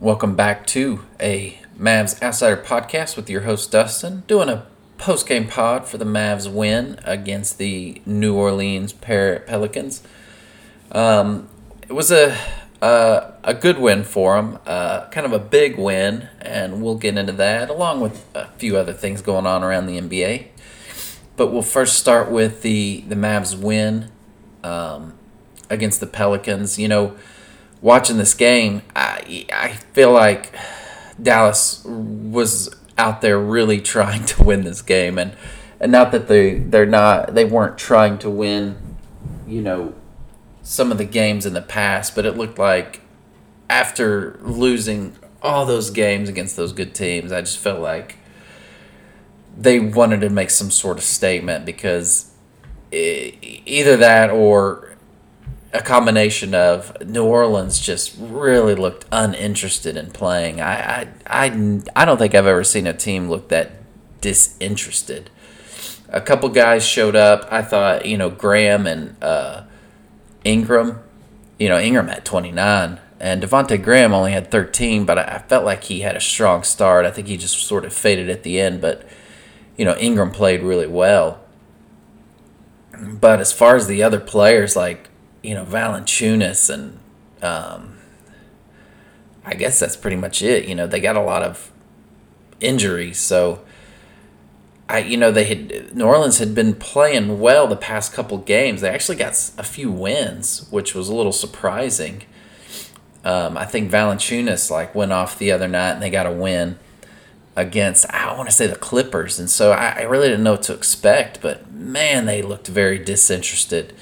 Welcome back to a Mavs Outsider podcast with your host Dustin, doing a post game pod for the Mavs win against the New Orleans Pelicans. Um, it was a uh, a good win for them, uh, kind of a big win, and we'll get into that along with a few other things going on around the NBA. But we'll first start with the the Mavs win um, against the Pelicans. You know, watching this game, I I feel like Dallas was out there really trying to win this game, and and not that they they're not they weren't trying to win, you know some of the games in the past, but it looked like after losing all those games against those good teams, I just felt like they wanted to make some sort of statement because either that or a combination of New Orleans just really looked uninterested in playing. I, I, I, I don't think I've ever seen a team look that disinterested. A couple guys showed up. I thought, you know, Graham and uh, Ingram, you know, Ingram had 29 and Devonte Graham only had 13, but I felt like he had a strong start. I think he just sort of faded at the end, but you know, Ingram played really well. But as far as the other players, like you know, Valanciunas and um, I guess that's pretty much it. You know, they got a lot of injuries, so I, you know, they had New Orleans had been playing well the past couple games. They actually got a few wins, which was a little surprising. Um, I think Valanciunas like went off the other night and they got a win against I want to say the Clippers, and so I, I really didn't know what to expect. But man, they looked very disinterested.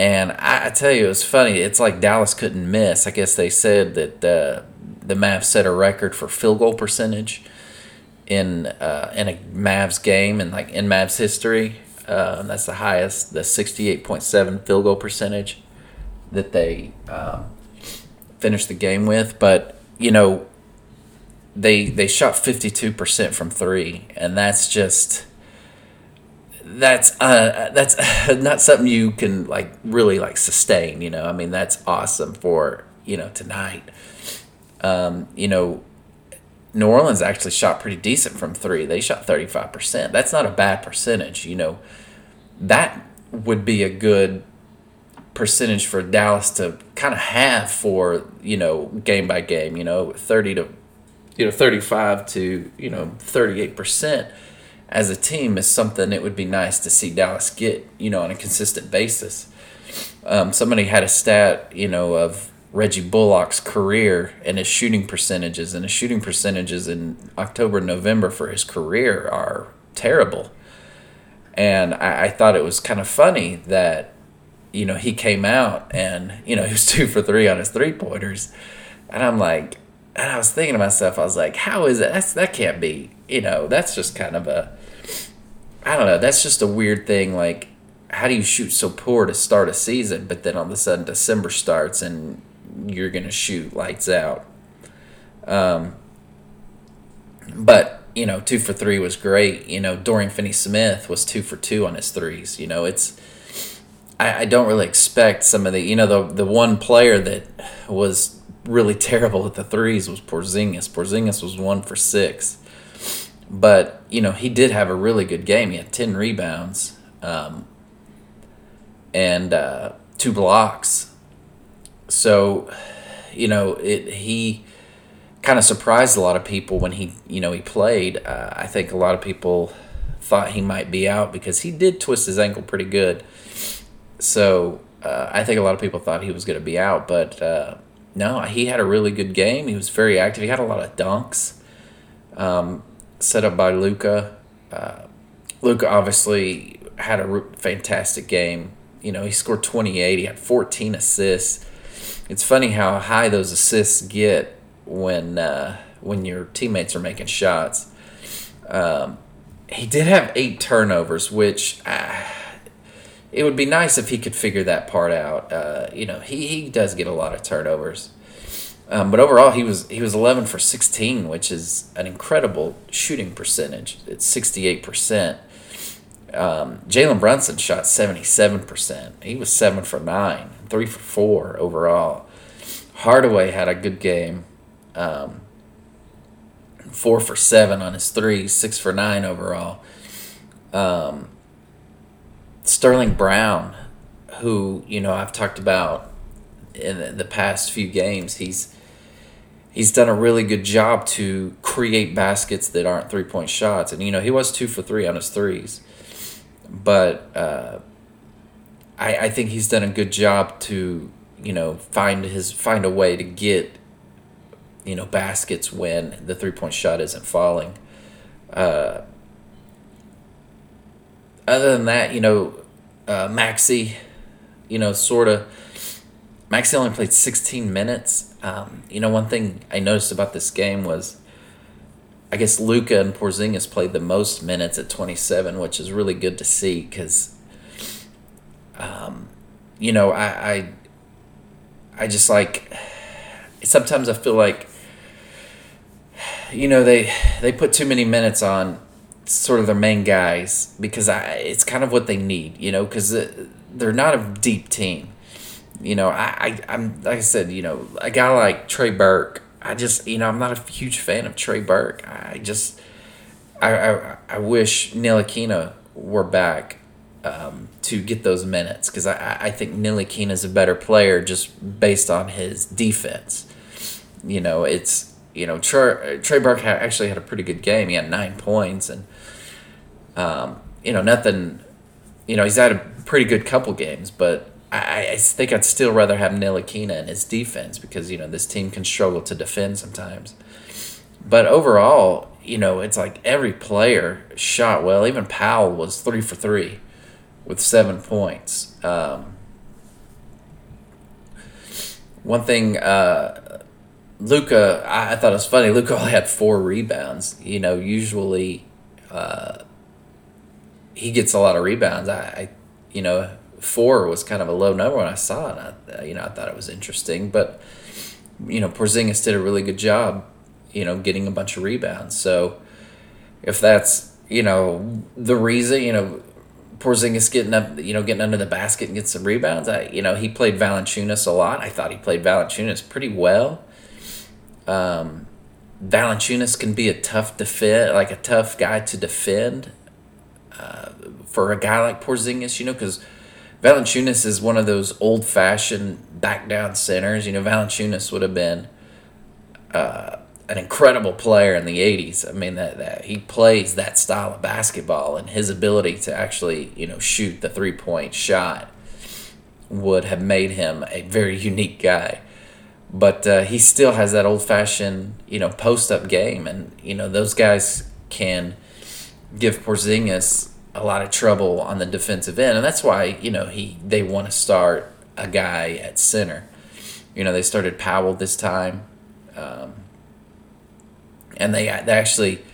And I, I tell you, it was funny. It's like Dallas couldn't miss. I guess they said that uh, the Mavs set a record for field goal percentage in uh, in a Mavs game and like in Mavs history. Uh, that's the highest, the sixty eight point seven field goal percentage that they um, finished the game with. But you know, they they shot fifty two percent from three, and that's just that's uh that's not something you can like really like sustain. You know, I mean that's awesome for you know tonight. Um, you know, New Orleans actually shot pretty decent from three. They shot 35%. That's not a bad percentage. You know, that would be a good percentage for Dallas to kind of have for, you know, game by game, you know, 30 to, you know, 35 to, you know, 38% as a team is something it would be nice to see Dallas get, you know, on a consistent basis. Um, somebody had a stat, you know, of Reggie Bullock's career and his shooting percentages, and his shooting percentages in October and November for his career are terrible. And I, I thought it was kind of funny that, you know, he came out and, you know, he was two for three on his three pointers. And I'm like, and I was thinking to myself, I was like, how is it? That's, that can't be, you know, that's just kind of a, I don't know, that's just a weird thing. Like, how do you shoot so poor to start a season, but then all of a sudden December starts and you're to shoot lights out. Um, but, you know, two for three was great. You know, Dorian Finney Smith was two for two on his threes. You know, it's, I, I don't really expect some of the, you know, the, the one player that was really terrible at the threes was Porzingis. Porzingis was one for six. But, you know, he did have a really good game. He had 10 rebounds um, and uh, two blocks so, you know, it he kind of surprised a lot of people when he, you know, he played. Uh, I think a lot of people thought he might be out because he did twist his ankle pretty good. So uh, I think a lot of people thought he was going to be out, but uh, no, he had a really good game. He was very active. He had a lot of dunks um, set up by Luka. Uh, Luka obviously had a fantastic game. You know, he scored 28. He had 14 assists it's funny how high those assists get when uh, when your teammates are making shots. Um, he did have eight turnovers, which uh, it would be nice if he could figure that part out. Uh, you know, he, he does get a lot of turnovers. Um, but overall, he was he was 11 for 16, which is an incredible shooting percentage. It's 68 percent. Um, Jalen Brunson shot 77%. He was 7 for 9, 3 for 4 overall. Hardaway had a good game. Um, four for seven on his three, six for nine overall. Um, Sterling Brown, who you know I've talked about in the past few games, he's he's done a really good job to create baskets that aren't three point shots, and you know he was two for three on his threes, but uh, I I think he's done a good job to you know find his find a way to get you know baskets when the three point shot isn't falling. Uh, other than that, you know, uh, Maxi, you know, sort of. Maxi only played 16 minutes. Um, you know, one thing I noticed about this game was, I guess Luka and Porzingis played the most minutes at 27, which is really good to see because, um, you know, I, I, I just like. Sometimes I feel like you know they they put too many minutes on sort of their main guys because I it's kind of what they need, you know, because they're not a deep team. You know, I, I I'm like I said, you know, a guy like Trey Burke, I just you know I'm not a huge fan of Trey Burke. I just I I, I wish Ntilikina were back um, to get those minutes because I I think Ntilikina is a better player just based on his defense. You know, it's you know, Trey, Trey Burke actually had a pretty good game. He had nine points, and um, you know, nothing. You know, he's had a pretty good couple games, but I, I think I'd still rather have Ntilikina in his defense because you know this team can struggle to defend sometimes. But overall, you know, it's like every player shot well. Even Powell was three for three with seven points. Um, one thing uh, Luka, I, I, thought it was funny. Luka only had four rebounds. You know, usually uh, he gets a lot of rebounds. I, I, you know, four was kind of a low number when I saw it. I, you know, I thought it was interesting, but you know, Porzingis did a really good job. You know, getting a bunch of rebounds. So if that's you know the reason, you know, Porzingis getting up, you know, getting under the basket and getting some rebounds. I, you know, he played Valanciunas a lot. I thought he played Valanciunas pretty well. Um, Valanciunas can be a tough defend, like a tough guy to defend uh, for a guy like Porzingis, you know, because Valanciunas is one of those old fashioned back down centers. You know, Valanciunas would have been uh, an incredible player in the 80s. I mean, that, that he plays that style of basketball, and his ability to actually, you know, shoot the three point shot would have made him a very unique guy but uh, he still has that old fashioned you know post up game, and you know those guys can give Porzingis a lot of trouble on the defensive end, and that's why you know he they want to start a guy at center. You know they started Powell this time, um, and they they actually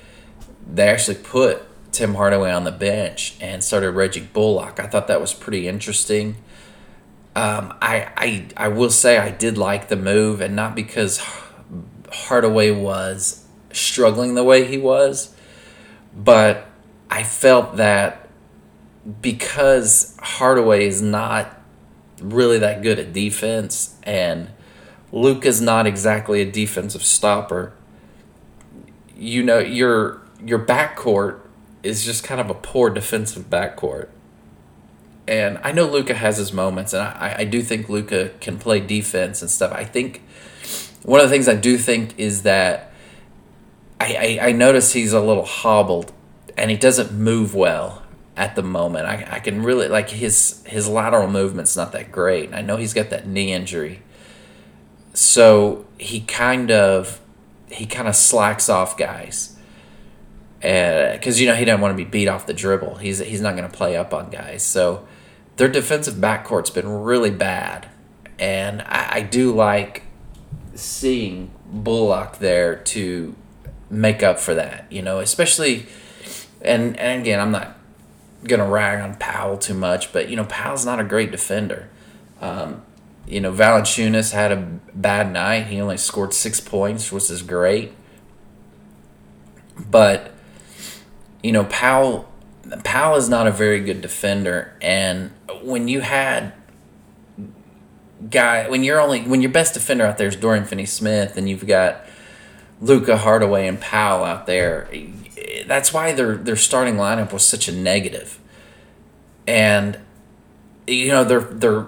they actually put Tim Hardaway on the bench and started Reggie Bullock. I thought that was pretty interesting. Um, I, I I will say I did like the move, and not because Hardaway was struggling the way he was, but I felt that because Hardaway is not really that good at defense, and Luke is not exactly a defensive stopper. You know your your backcourt is just kind of a poor defensive backcourt and I know Luka has his moments, and I, I do think Luka can play defense and stuff. I think one of the things I do think is that I, I, I notice he's a little hobbled and he doesn't move well at the moment. I, I can really like his his lateral movement's not that great. I know he's got that knee injury. So he kind of he kind of slacks off guys because you know he doesn't want to be beat off the dribble. He's he's not going to play up on guys. So their defensive backcourt's been really bad, and I, I do like seeing Bullock there to make up for that. You know, especially, and and again, I'm not gonna rag on Powell too much, but you know, Powell's not a great defender. Um, you know, Valanciunas had a bad night. He only scored six points, which is great. But you know, Powell Powell is not a very good defender, and when you had guy when you're only when your best defender out there is Dorian Finney Smith, and you've got Luka Hardaway and Powell out there. That's why their their starting lineup was such a negative. And you know, their their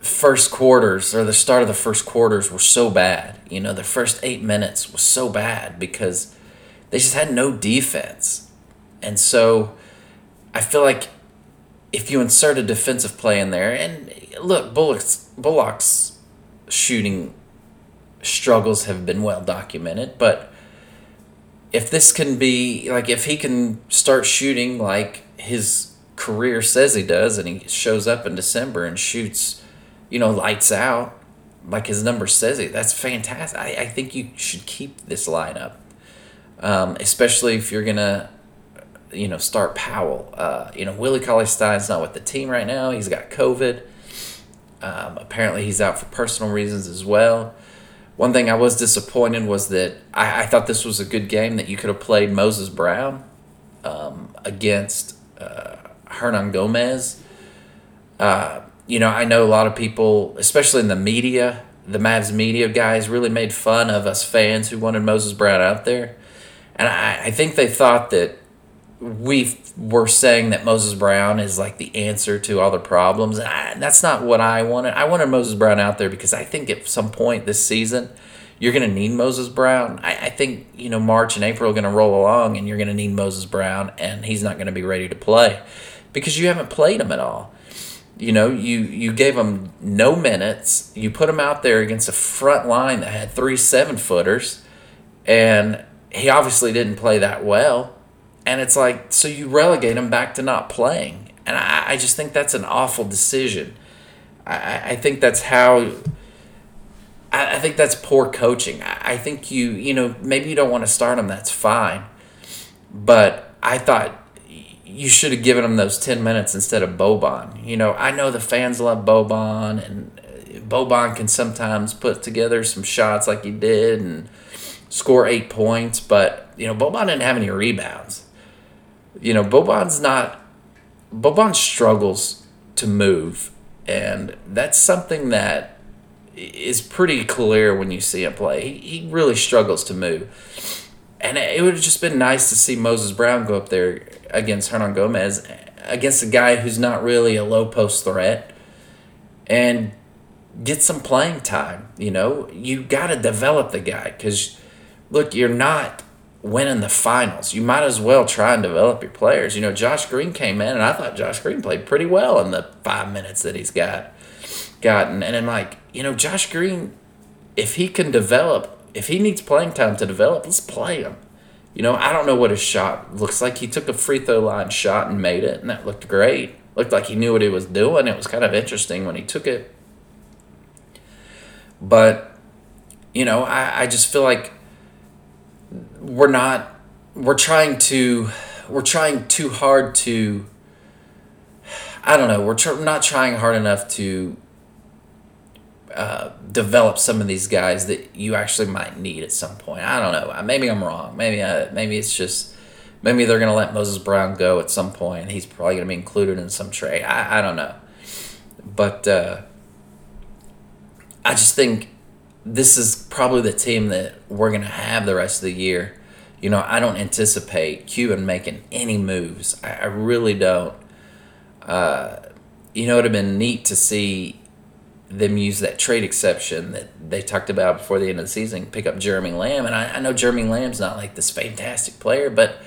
first quarters or the start of the first quarters were so bad. You know, the first 8 minutes was so bad because they just had no defense. And so I feel like if you insert a defensive play in there and look, Bullock's Bullock's shooting struggles have been well documented, but if this can be like if he can start shooting like his career says he does and he shows up in December and shoots, you know, lights out like his number says he, that's fantastic. I, I think you should keep this lineup. Um, especially if you're gonna you know, start Powell. Uh, you know, Willie Cauley Stein's not with the team right now. He's got COVID. Um, apparently, he's out for personal reasons as well. One thing I was disappointed was that I, I thought this was a good game that you could have played Moses Brown um, against uh, Hernangomez. Uh, you know, I know a lot of people, especially in the media, the Mavs media guys, really made fun of us fans who wanted Moses Brown out there. And I, I think they thought that we were saying that Moses Brown is like the answer to all the problems. And I, that's not what I wanted. I wanted Moses Brown out there because I think at some point this season, you're going to need Moses Brown. I, I think, you know, March and April are going to roll along and you're going to need Moses Brown and he's not going to be ready to play because you haven't played him at all. You know, you, you gave him no minutes. You put him out there against a front line that had three seven footers and he obviously didn't play that well and it's like, so you relegate him back to not playing. And I, I just think that's an awful decision. I, I think that's how. I, I think that's poor coaching. I, I think you, you know, maybe you don't want to start him, that's fine. But I thought you should have given him those 10 minutes instead of Boban. You know, I know the fans love Boban, and Boban can sometimes put together some shots like he did and score eight points, but, you know, Boban didn't have any rebounds you know, Boban's not. Boban struggles to move, and that's something that is pretty clear when you see him play. He, he really struggles to move. And it would have just been nice to see Moses Brown go up there against Hernangomez, against a guy who's not really a low post threat, and get some playing time. You know, you got to develop the guy because, look, you're not winning the finals. You might as well try and develop your players. You know, Josh Green came in, and I thought Josh Green played pretty well in the five minutes that he's got gotten. And I'm like, you know, Josh Green, if he can develop, if he needs playing time to develop, let's play him. You know, I don't know what his shot looks like. He took a free throw line shot and made it, and that looked great. Looked like he knew what he was doing. It was kind of interesting when he took it. But, you know, I, I just feel like we're not we're trying to we're trying too hard to I don't know we're tr- not trying hard enough to uh, develop some of these guys that you actually might need at some point. I don't know. Maybe I'm wrong. Maybe I, maybe it's just maybe they're gonna let Moses Brown go at some point. He's probably gonna be included in some trade. I, I don't know, but uh, I just think this is probably the team that we're going to have the rest of the year. You know, I don't anticipate Cuban making any moves. I, I really don't. Uh, you know, it would have been neat to see them use that trade exception that they talked about before the end of the season, pick up Jeremy Lamb. And I, I know Jeremy Lamb's not like this fantastic player, but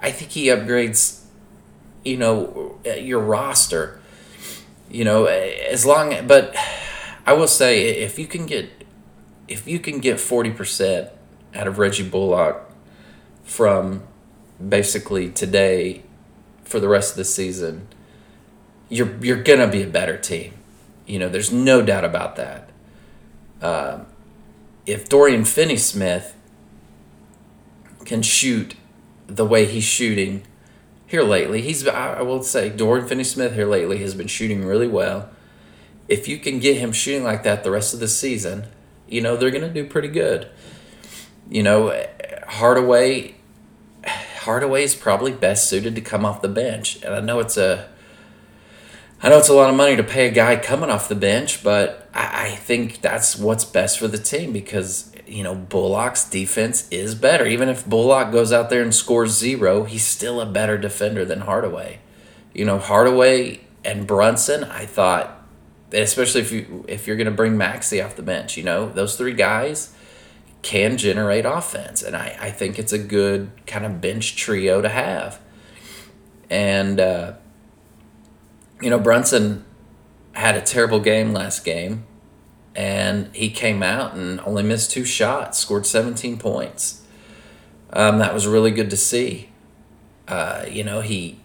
I think he upgrades, you know, your roster. You know, as long, but I will say if you can get if you can get 40% out of Reggie Bullock from basically today for the rest of the season, you're you're gonna be a better team. You know, there's no doubt about that. Uh, if Dorian Finney-Smith can shoot the way he's shooting here lately, he's I will say Dorian Finney-Smith here lately has been shooting really well. If you can get him shooting like that the rest of the season, you know, they're going to do pretty good. You know, Hardaway Hardaway is probably best suited to come off the bench. And I know it's a I know it's a lot of money to pay a guy coming off the bench, but I, I think that's what's best for the team because you know, Bullock's defense is better. Even if Bullock goes out there and scores zero, he's still a better defender than Hardaway. You know, Hardaway and Brunson, I thought, especially if you if you're gonna bring Maxi off the bench, you know, those three guys can generate offense. And I, I think it's a good kind of bench trio to have. And uh, you know, Brunson had a terrible game last game and he came out and only missed two shots, scored 17 points. Um, that was really good to see. Uh, you know, he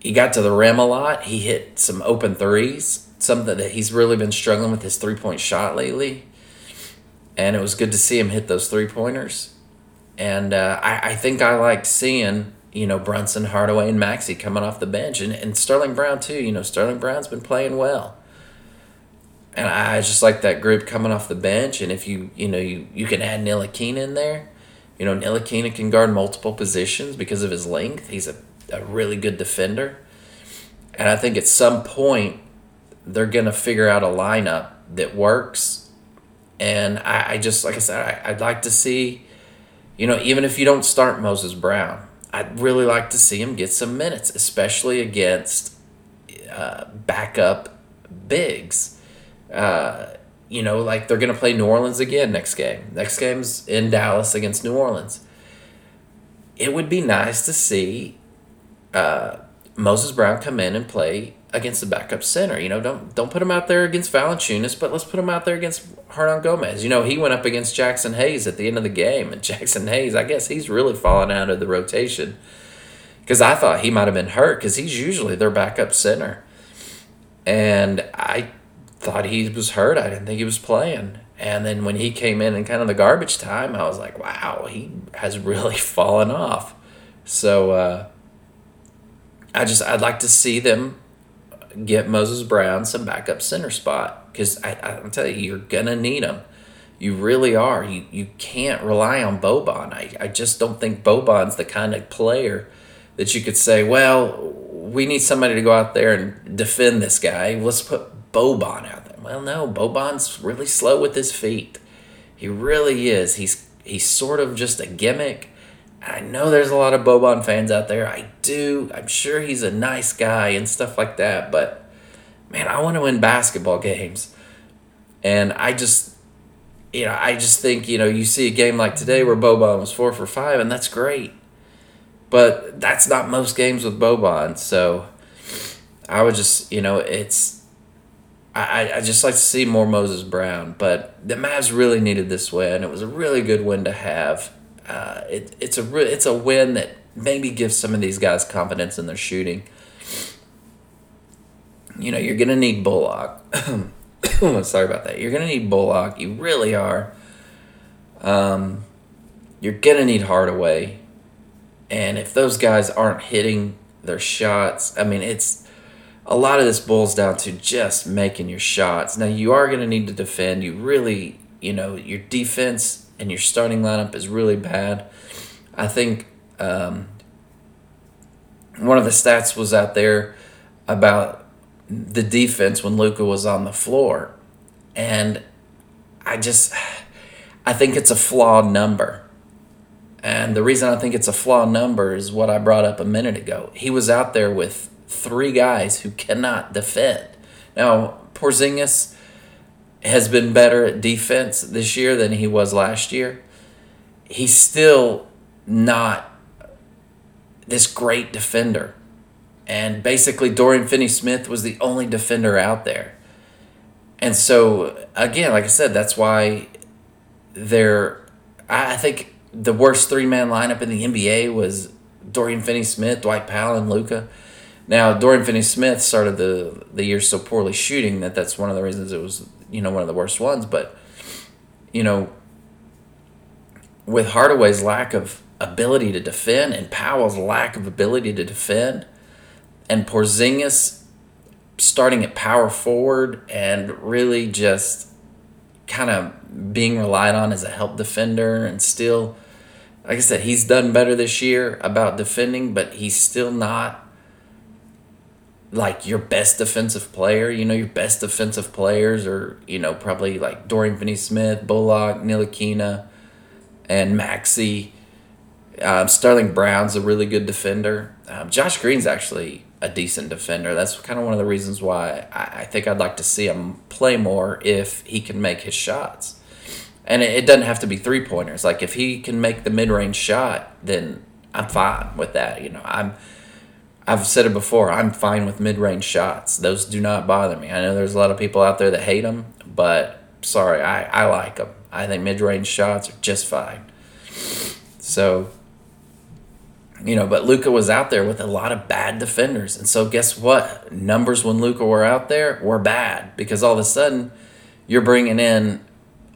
he got to the rim a lot. He hit some open threes, something that he's really been struggling with his three point shot lately. And it was good to see him hit those three pointers. And uh, I, I think I liked seeing, you know, Brunson, Hardaway, and Maxi coming off the bench. And, and Sterling Brown, too. You know, Sterling Brown's been playing well and I just like that group coming off the bench. And if you you know you you can add Ntilikina in there, you know Ntilikina can guard multiple positions because of his length. He's a, a really good defender, and I think at some point they're gonna figure out a lineup that works. And I, I just like I said, I, I'd like to see, you know, even if you don't start Moses Brown, I'd really like to see him get some minutes, especially against uh, backup bigs uh, you know, like they're going to play New Orleans again next game. Next game's in Dallas against New Orleans. It would be nice to see uh, Moses Brown come in and play against the backup center. You know, don't don't put him out there against Valanciunas, but let's put him out there against Hernangomez. You know, he went up against Jaxson Hayes at the end of the game, and Jaxson Hayes, I guess he's really fallen out of the rotation because I thought he might have been hurt because he's usually their backup center, and I thought he was hurt. I didn't think he was playing. And then when he came in and kind of the garbage time, I was like, wow, he has really fallen off. So uh, I just I'd like to see them get Moses Brown some backup center spot because I I tell you you're gonna need him. You really are. You you can't rely on Boban. I, I just don't think Boban's the kind of player that you could say, well, we need somebody to go out there and defend this guy. Let's put Boban out there. Well, no, Boban's really slow with his feet. He really is. He's he's sort of just a gimmick. I know there's a lot of Boban fans out there. I do. I'm sure he's a nice guy and stuff like that. But man, I want to win basketball games, and I just, you know, I just think you know you see a game like today where Boban was four for five, and that's great. But that's not most games with Boban. So I would just, you know, it's I, I just like to see more Moses Brown, but the Mavs really needed this win. It was a really good win to have. Uh, it, it's a re- it's a win that maybe gives some of these guys confidence in their shooting. You know, you're gonna need Bullock. Sorry about that. You're gonna need Bullock. You really are. Um, you're gonna need Hardaway, and if those guys aren't hitting their shots, I mean, it's a lot of this boils down to just making your shots. Now you are to need to defend. You really, you know, your defense and your starting lineup is really bad. I think um, one of the stats was out there about the defense when Luka was on the floor, and I just I think it's a flawed number. And the reason I think it's a flawed number is what I brought up a minute ago. He was out there with three guys who cannot defend. Now, Porzingis has been better at defense this year than he was last year. He's still not this great defender. And basically, Dorian Finney Smith was the only defender out there. And so, again, like I said, that's why they're. I think the worst three man lineup in the NBA was Dorian Finney Smith, Dwight Powell, and Luka. Now, Dorian Finney-Smith started the the year so poorly shooting that that's one of the reasons it was you know one of the worst ones. But you know, with Hardaway's lack of ability to defend and Powell's lack of ability to defend, and Porzingis starting at power forward and really just kind of being relied on as a help defender and still like I said, he's done better this year about defending, but he's still not like your best defensive player. You know, your best defensive players are, you know, probably like Dorian Finney Smith, Bullock, Ntilikina, and Maxi. Um, Sterling Brown's a really good defender. Um, Josh Green's actually a decent defender. That's kind of one of the reasons why I, I think I'd like to see him play more if he can make his shots. And it, it doesn't have to be three pointers. Like if he can make the mid range shot, then I'm fine with that. You know, I'm I've said it before. I'm fine with mid-range shots. Those do not bother me. I know there's a lot of people out there that hate them, but sorry, I, I like them. I think mid-range shots are just fine. So, you know, but Luka was out there with a lot of bad defenders, and so guess what? Numbers when Luka were out there were bad because all of a sudden you're bringing in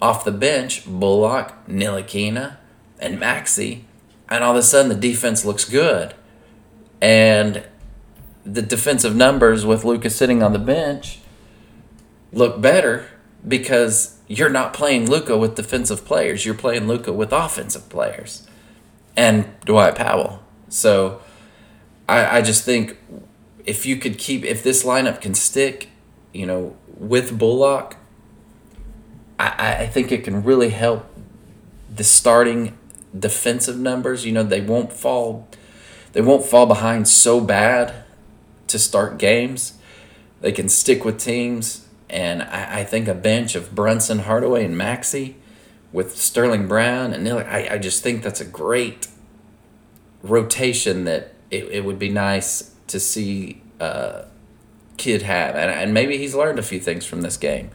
off the bench Bullock, Ntilikina, and Maxi. and all of a sudden the defense looks good and the defensive numbers with Luka's sitting on the bench look better because you're not playing Luka with defensive players. You're playing Luka with offensive players and Dwight Powell. So I, I just think if you could keep if this lineup can stick, you know, with Bullock, I, I think it can really help the starting defensive numbers. You know, they won't fall they won't fall behind so bad to start games. They can stick with teams, and I, I think a bench of Brunson, Hardaway, and Maxi with Sterling Brown and Neil, I, I just think that's a great rotation that it, it would be nice to see uh, Kidd have. And, and maybe he's learned a few things from this game.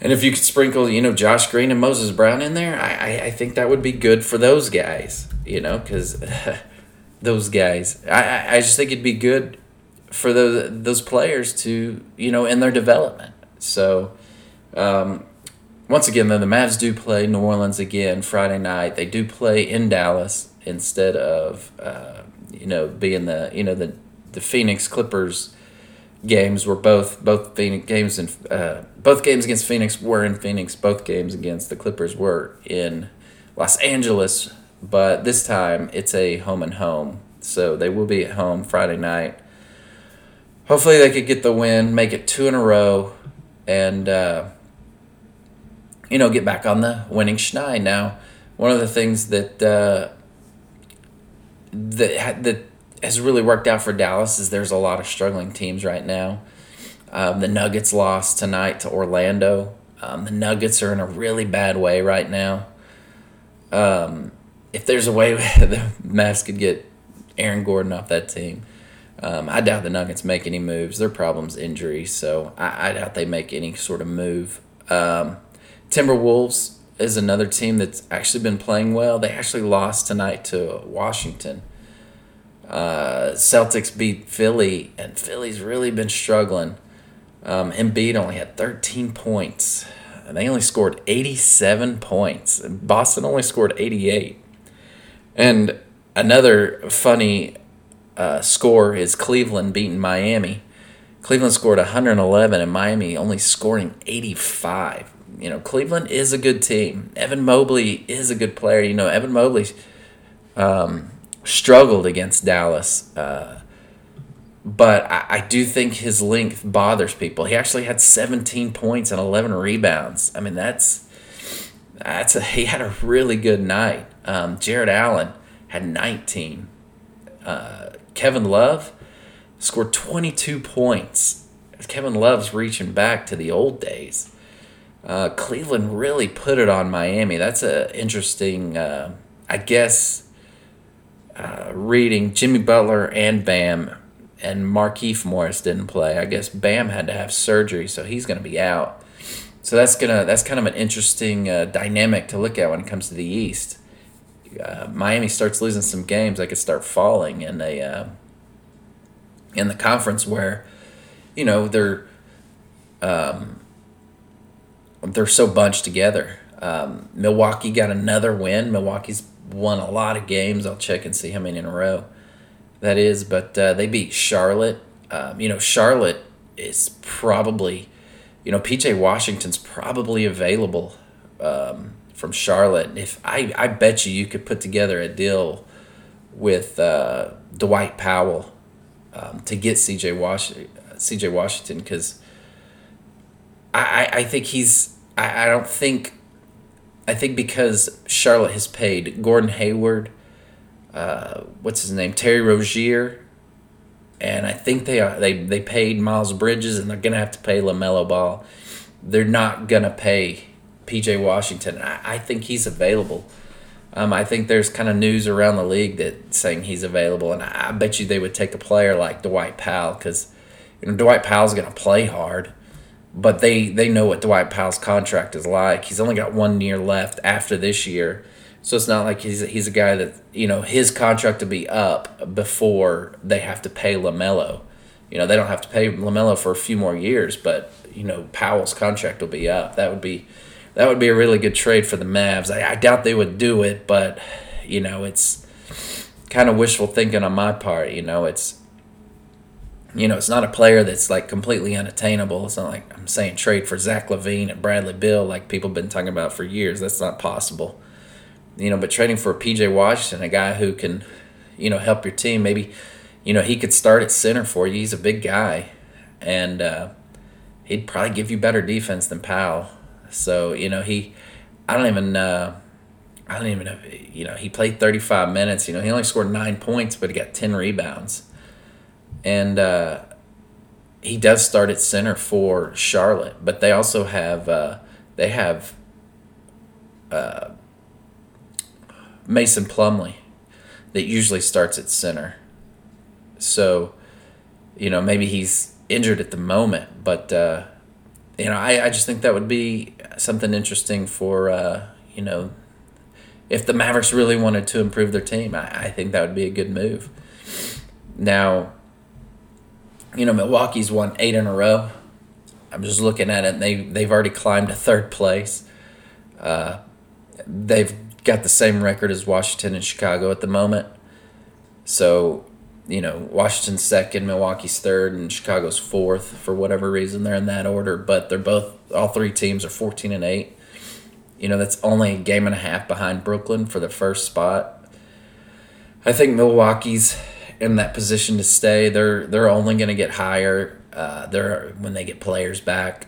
And if you could sprinkle, you know, Josh Green and Moses Brown in there, I, I, I think that would be good for those guys, you know, because those guys. I, I just think it'd be good for those those players to you know in their development. So um, once again, though the Mavs do play New Orleans again Friday night. They do play in Dallas instead of uh, you know being the you know the the Phoenix Clippers games were both both Phoenix games and uh, both games against Phoenix were in Phoenix. Both games against the Clippers were in Los Angeles but this time it's a home and home. So they will be at home Friday night. Hopefully they could get the win, make it two in a row, and uh, you know get back on the winning schneid. Now, one of the things that uh, that that has really worked out for Dallas is there's a lot of struggling teams right now. Um, the Nuggets lost tonight to Orlando. Um, the Nuggets are in a really bad way right now. Um, if there's a way the Mavs could get Aaron Gordon off that team, um, I doubt the Nuggets make any moves. Their problem's injury, so I, I doubt they make any sort of move. Um, Timberwolves is another team that's actually been playing well. They actually lost tonight to Washington. Uh, Celtics beat Philly, and Philly's really been struggling. Um, Embiid only had 13 points. And they only scored 87 points. Boston only scored 88. And another funny uh, score is Cleveland beating Miami. Cleveland scored 111 and Miami only scoring 85. You know, Cleveland is a good team. Evan Mobley is a good player. You know, Evan Mobley um, struggled against Dallas. Uh, but I, I, do think his length bothers people. He actually had 17 points and 11 rebounds. I mean, that's that's a, he had a really good night. Um, Jarrett Allen had 19. Uh, Kevin Love scored 22 points. Kevin Love's reaching back to the old days. Uh, Cleveland really put it on Miami. That's a interesting, uh, I guess, uh, reading. Jimmy Butler and Bam and Markieff Morris didn't play. I guess Bam had to have surgery, so he's going to be out. So that's gonna that's kind of an interesting uh, dynamic to look at when it comes to the East. Uh, Miami starts losing some games, they could start falling in a uh, in the conference where, you know, they're um, they're so bunched together. Um, Milwaukee got another win. Milwaukee's won a lot of games. I'll check and see how many in a row that is, but uh, they beat Charlotte. Um, you know, Charlotte is probably you know, PJ Washington's probably available um, from Charlotte. If I, I bet you you could put together a deal with uh, Dwight Powell um, to get CJ Wash CJ Washington because I, I think he's I, I don't think I think because Charlotte has paid Gordon Hayward, uh, what's his name, Terry Rozier, and I think they are they they paid Miles Bridges, and they're gonna have to pay Lamelo Ball. They're not gonna pay PJ Washington. I, I think he's available. Um, I think there's kind of news around the league that saying he's available, and I, I bet you they would take a player like Dwight Powell because you know Dwight Powell's gonna play hard but they they know what Dwight Powell's contract is like. He's only got one year left after this year, so it's not like he's he's a guy that you know his contract to be up before they have to pay Lamelo. You know they don't have to pay Lamelo for a few more years, but you know Powell's contract will be up. That would be that would be a really good trade for the Mavs. I, I doubt they would do it, but you know it's kind of wishful thinking on my part. You know it's you know, it's not a player that's like completely unattainable. It's not like I'm saying trade for Zach LaVine and Bradley Beal like people have been talking about for years. That's not possible. You know, but trading for PJ Washington, a guy who can, you know, help your team, maybe, you know, he could start at center for you. He's a big guy. And uh, he'd probably give you better defense than Powell. So, you know, he, I don't even, uh, I don't even know, you know, he played 35 minutes. You know, he only scored nine points, but he got 10 rebounds and uh, he does start at center for Charlotte, but they also have uh, they have uh, Mason Plumlee that usually starts at center. So, you know, maybe he's injured at the moment, but uh, you know, I, I just think that would be something interesting for uh, you know, if the Mavericks really wanted to improve their team, I, I think that would be a good move. Now, you know, Milwaukee's won eight in a row. I'm just looking at it, and they they've already climbed to third place. Uh, they've got the same record as Washington and Chicago at the moment. So, you know, Washington's second, Milwaukee's third, and Chicago's fourth for whatever reason. They're in that order, but they're both all three teams are fourteen and eight. You know, that's only a game and a half behind Brooklyn for the first spot. I think Milwaukee's in that position to stay. They're they're only going to get higher. Uh, they're when they get players back.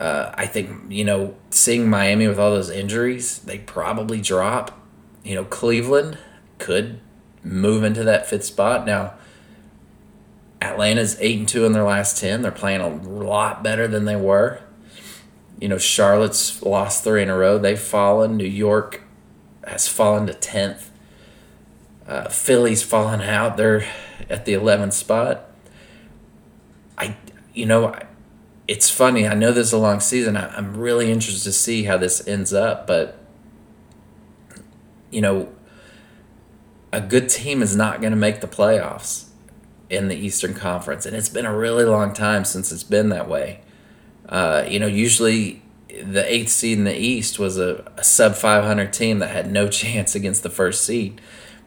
Uh, I think you know seeing Miami with all those injuries, they probably drop. You know, Cleveland could move into that fifth spot now. Atlanta's eight and two in their last ten. They're playing a lot better than they were. You know, Charlotte's lost three in a row. They've fallen. New York has fallen to tenth. Uh, Philly's fallen out. They're at the 11th spot. I, you know, it's funny. I know this is a long season. I, I'm really interested to see how this ends up, but, you know, a good team is not going to make the playoffs in the Eastern Conference. And it's been a really long time since it's been that way. Uh, you know, usually the eighth seed in the East was a, a sub 500 team that had no chance against the first seed.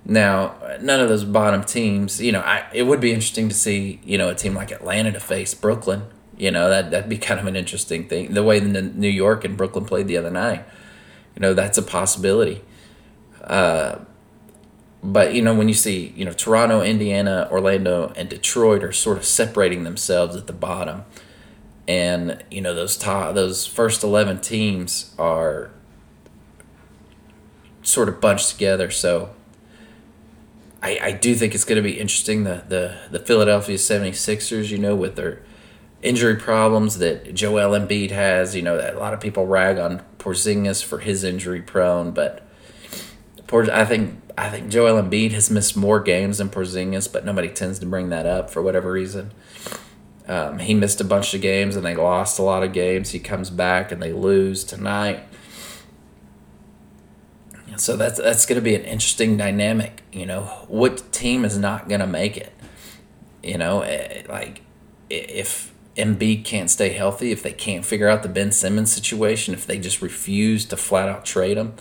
Now, none of those bottom teams, you know, I, it would be interesting to see, you know, a team like Atlanta to face Brooklyn. You know, that, that'd be kind of an interesting thing. The way the New York and Brooklyn played the other night, you know, that's a possibility. Uh, but, you know, when you see, you know, Toronto, Indiana, Orlando, and Detroit are sort of separating themselves at the bottom. And, you know, those top, those first 11 teams are sort of bunched together. So, I, I do think it's going to be interesting. The, the, the Philadelphia 76ers, you know, with their injury problems that Joel Embiid has, you know, that a lot of people rag on Porzingis for his injury prone, but I think I think Joel Embiid has missed more games than Porzingis, but nobody tends to bring that up for whatever reason. Um, he missed a bunch of games and they lost a lot of games. He comes back and they lose tonight. So that's that's going to be an interesting dynamic. You know, what team is not going to make it? You know, eh, like if Embiid can't stay healthy, if they can't figure out the Ben Simmons situation, if they just refuse to flat out trade him,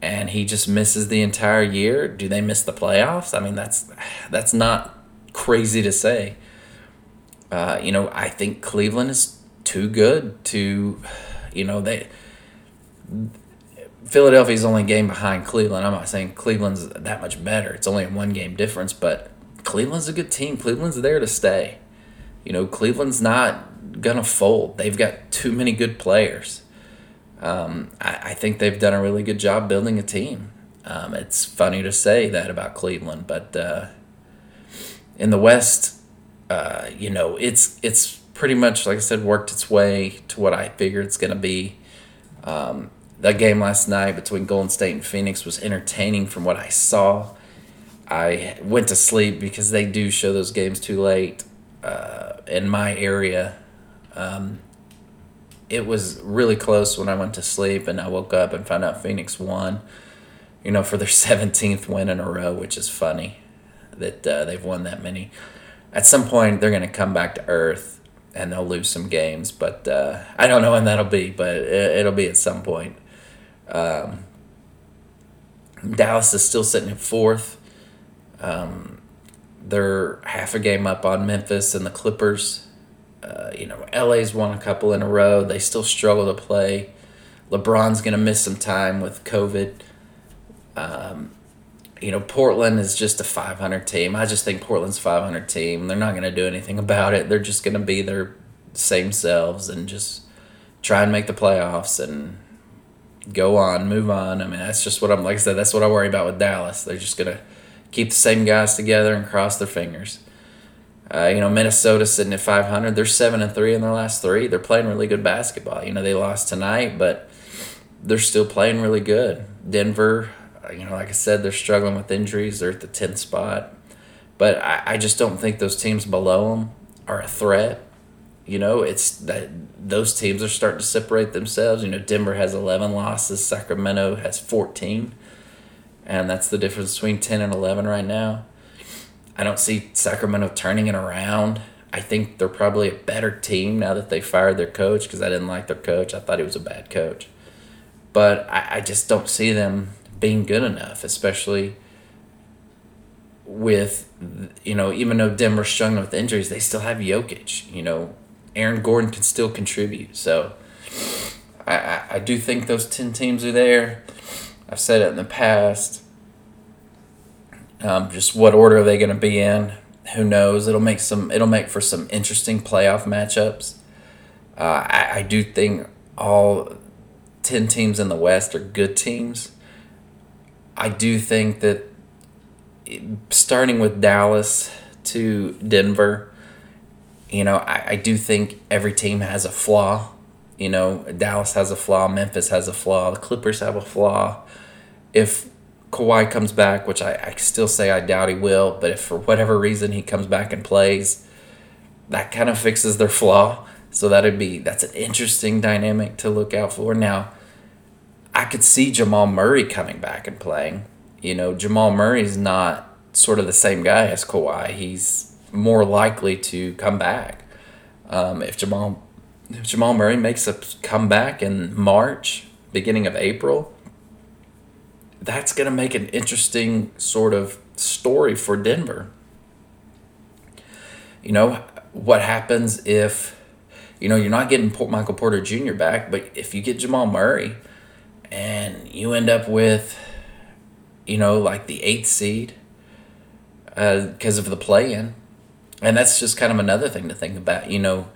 and he just misses the entire year, do they miss the playoffs? I mean, that's that's not crazy to say. Uh, you know, I think Cleveland is too good to, you know, they Philadelphia's only game behind Cleveland. I'm not saying Cleveland's that much better. It's only a one game difference, but Cleveland's a good team. Cleveland's there to stay. You know, Cleveland's not gonna fold. They've got too many good players. Um, I, I think they've done a really good job building a team. Um, it's funny to say that about Cleveland, but uh, in the West, uh, you know, it's it's pretty much like I said worked its way to what I figured it's gonna be. Um, that game last night between Golden State and Phoenix was entertaining from what I saw. I went to sleep because they do show those games too late uh, in my area. Um, it was really close when I went to sleep, and I woke up and found out Phoenix won. You know, for their seventeenth win in a row, which is funny that uh, they've won that many. At some point, they're going to come back to earth and they'll lose some games, but uh, I don't know when that'll be, but it, will be at some point. Um, Dallas is still sitting at fourth. Um, they're half a game up on Memphis and the Clippers. Uh, you know, LA's won a couple in a row. They still struggle to play. LeBron's going to miss some time with COVID. Um, you know, Portland is just a 500 team. I just think Portland's 500 team. They're not going to do anything about it. They're just going to be their same selves and just try and make the playoffs and go on, move on. I mean, that's just what I'm like I said. That's what I worry about with Dallas. They're just going to keep the same guys together and cross their fingers. Uh, you know, Minnesota sitting at 500. They're seven and three in their last three. They're playing really good basketball. You know, they lost tonight, but they're still playing really good. Denver, uh, you know, like I said, they're struggling with injuries. They're at the 10th spot. But I, I just don't think those teams below them are a threat. You know, it's that those teams are starting to separate themselves. You know, Denver has 11 losses, Sacramento has 14. And that's the difference between 10 and 11 right now. I don't see Sacramento turning it around. I think they're probably a better team now that they fired their coach because I didn't like their coach. I thought he was a bad coach. But I, I just don't see them being good enough, especially with you know even though Denver's struggling with injuries, they still have Jokic. You know, Aaron Gordon can still contribute. So I, I, I do think those ten teams are there. I've said it in the past. Um, just what order are they going to be in? Who knows? It'll make some. It'll make for some interesting playoff matchups. Uh, I, I do think all ten teams in the West are good teams. I do think that starting with Dallas to Denver, you know, I, I do think every team has a flaw. You know, Dallas has a flaw, Memphis has a flaw, the Clippers have a flaw. If Kawhi comes back, which I, I still say I doubt he will, but if for whatever reason he comes back and plays, that kind of fixes their flaw. So that'd be that's an interesting dynamic to look out for. Now, I could see Jamal Murray coming back and playing. You know, Jamal Murray's not sort of the same guy as Kawhi. He's more likely to come back. Um, if Jamal if Jamal Murray makes a comeback in March, beginning of April, that's going to make an interesting sort of story for Denver. You know, what happens if, you know, you're not getting Michael Porter Jr. back, but if you get Jamal Murray, and you end up with, you know, like the eighth seed because uh, of the play in. And that's just kind of another thing to think about. You know,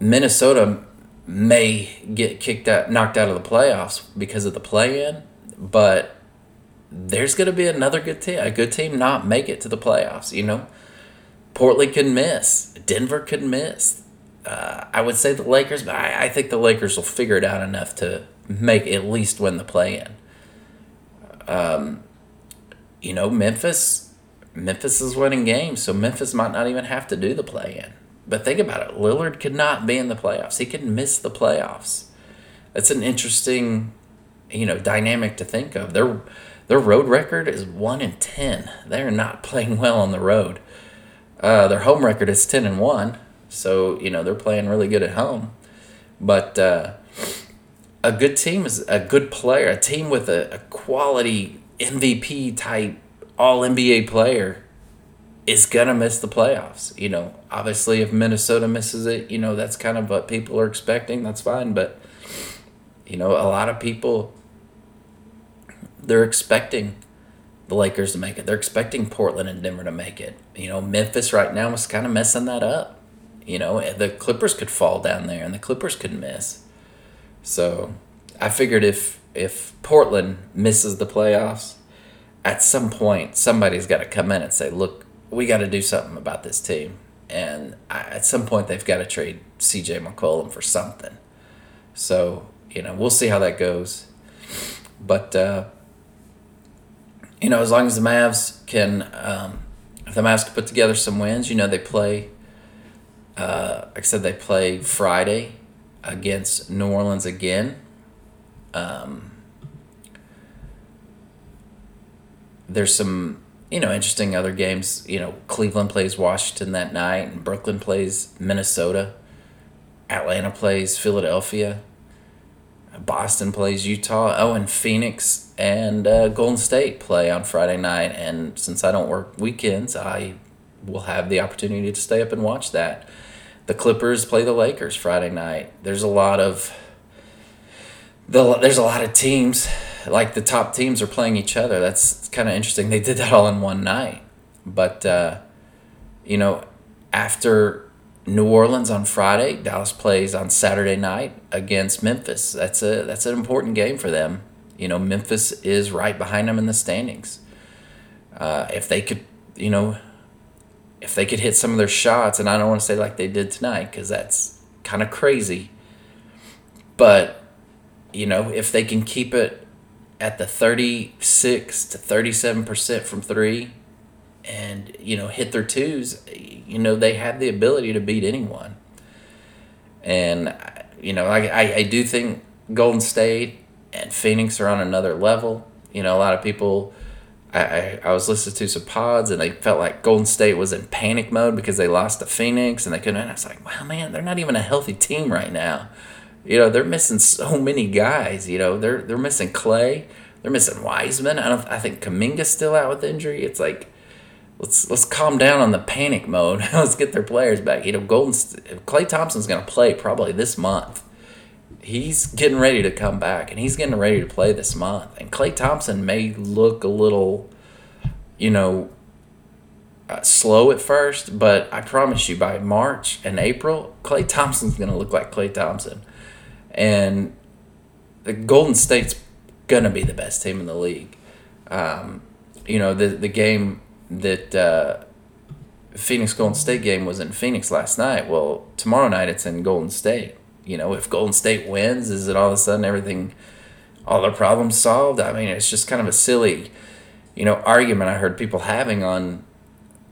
Minnesota may get kicked out, knocked out of the playoffs because of the play in, but there's going to be another good team, a good team not make it to the playoffs. You know, Portland could miss, Denver could miss. Uh, I would say the Lakers, but I, I think the Lakers will figure it out enough to make at least win the play in. Um, you know, Memphis, Memphis is winning games, so Memphis might not even have to do the play in. But think about it, Lillard could not be in the playoffs. He could miss the playoffs. That's an interesting, you know, dynamic to think of. Their their road record is one in ten. They're not playing well on the road. Uh, their home record is ten and one, so you know they're playing really good at home. But uh, a good team is a good player, a team with a, a quality MVP type all NBA player is gonna miss the playoffs. You know, obviously if Minnesota misses it, you know, that's kind of what people are expecting, that's fine. But you know, a lot of people they're expecting the Lakers to make it. They're expecting Portland and Denver to make it. You know, Memphis right now is kind of messing that up. You know, the Clippers could fall down there and the Clippers could miss. So I figured if if Portland misses the playoffs, at some point somebody's got to come in and say, "Look, we got to do something about this team." And I, at some point they've got to trade C.J. McCollum for something. So you know, we'll see how that goes. But uh, you know, as long as the Mavs can, um, if the Mavs can put together some wins, you know, they play. Uh, like I said, they play Friday against New Orleans again. Um, there's some you know interesting other games. You know, Cleveland plays Washington that night, and Brooklyn plays Minnesota. Atlanta plays Philadelphia. Boston plays Utah. Oh, and Phoenix and uh, Golden State play on Friday night. And since I don't work weekends, I will have the opportunity to stay up and watch that. The Clippers play the Lakers Friday night. There's a lot of the, there's a lot of teams like the top teams are playing each other. That's kind of interesting. They did that all in one night. But uh, you know, after New Orleans on Friday. Dallas plays on Saturday night against Memphis. That's a that's an important game for them. You know, Memphis is right behind them in the standings. Uh, if they could, you know, if they could hit some of their shots, and I don't want to say like they did tonight because that's kind of crazy. But you know, if they can keep it at the thirty six to thirty seven percent from three, and you know hit their twos, you know they have the ability to beat anyone. And you know I, I, I do think Golden State and Phoenix are on another level. You know a lot of people. I, I, was listening to some pods and they felt like Golden State was in panic mode because they lost to Phoenix and they couldn't. And I was like, wow, man, they're not even a healthy team right now. You know, they're missing so many guys. You know, they're they're missing Klay, they're missing Wiseman. I don't. I think Kuminga's still out with injury. It's like let's let's calm down on the panic mode. let's get their players back. You know, Golden Klay Thompson's going to play probably this month. He's getting ready to come back, and he's getting ready to play this month. And Klay Thompson may look a little, you know, uh, slow at first, but I promise you, by March and April, Klay Thompson's going to look like Klay Thompson, and the Golden State's going to be the best team in the league. Um, you know, the the game that uh, Phoenix Golden State game was in Phoenix last night. Well, tomorrow night it's in Golden State. You know, if Golden State wins, is it all of a sudden everything, all their problems solved? I mean, it's just kind of a silly, you know, argument I heard people having on,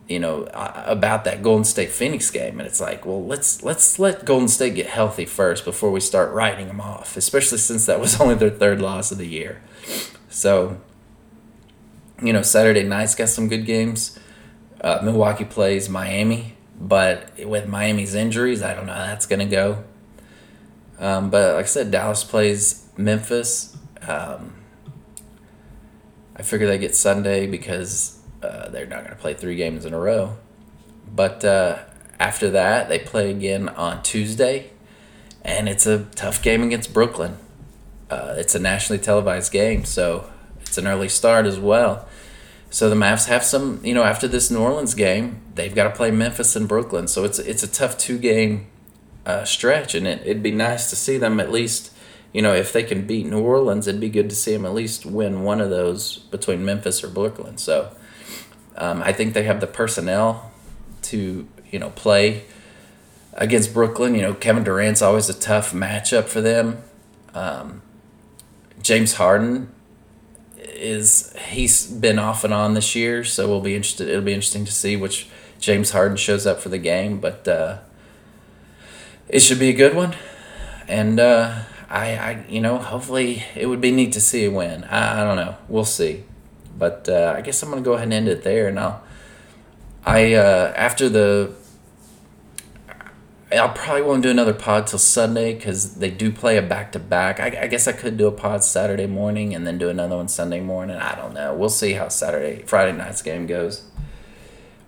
you know, about that Golden State Phoenix game, and it's like, well, let's let's let Golden State get healthy first before we start writing them off, especially since that was only their third loss of the year. So you know, Saturday night's got some good games. Uh, Milwaukee plays Miami, but with Miami's injuries, I don't know how that's going to go. Um, but like I said, Dallas plays Memphis. Um, I figure they get Sunday because uh, they're not going to play three games in a row. But uh, after that, they play again on Tuesday, and it's a tough game against Brooklyn. Uh, it's a nationally televised game, so it's an early start as well. So the Mavs have some, you know, after this New Orleans game, they've got to play Memphis and Brooklyn. So it's it's a tough two game uh, stretch, and it, it'd be nice to see them at least, you know, if they can beat New Orleans, it'd be good to see them at least win one of those between Memphis or Brooklyn. So um, I think they have the personnel to, you know, play against Brooklyn. You know, Kevin Durant's always a tough matchup for them. Um, James Harden is he's been off and on this year, so we'll be interested. It'll be interesting to see which James Harden shows up for the game, but uh, it should be a good one. And uh, I, I, you know, hopefully it would be neat to see a win. I, I don't know. We'll see. But uh, I guess I'm gonna go ahead and end it there, and I'll. I uh, after the I probably won't do another pod till Sunday because they do play a back to back. I guess I could do a pod Saturday morning and then do another one Sunday morning. I don't know. We'll see how Saturday, Friday night's game goes.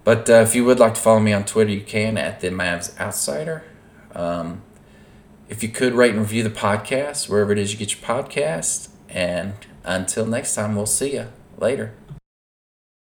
But uh, if you would like to follow me on Twitter, you can at the Mavs Outsider. Um, if you could rate and review the podcast wherever it is you get your podcast. And until next time, we'll see you later.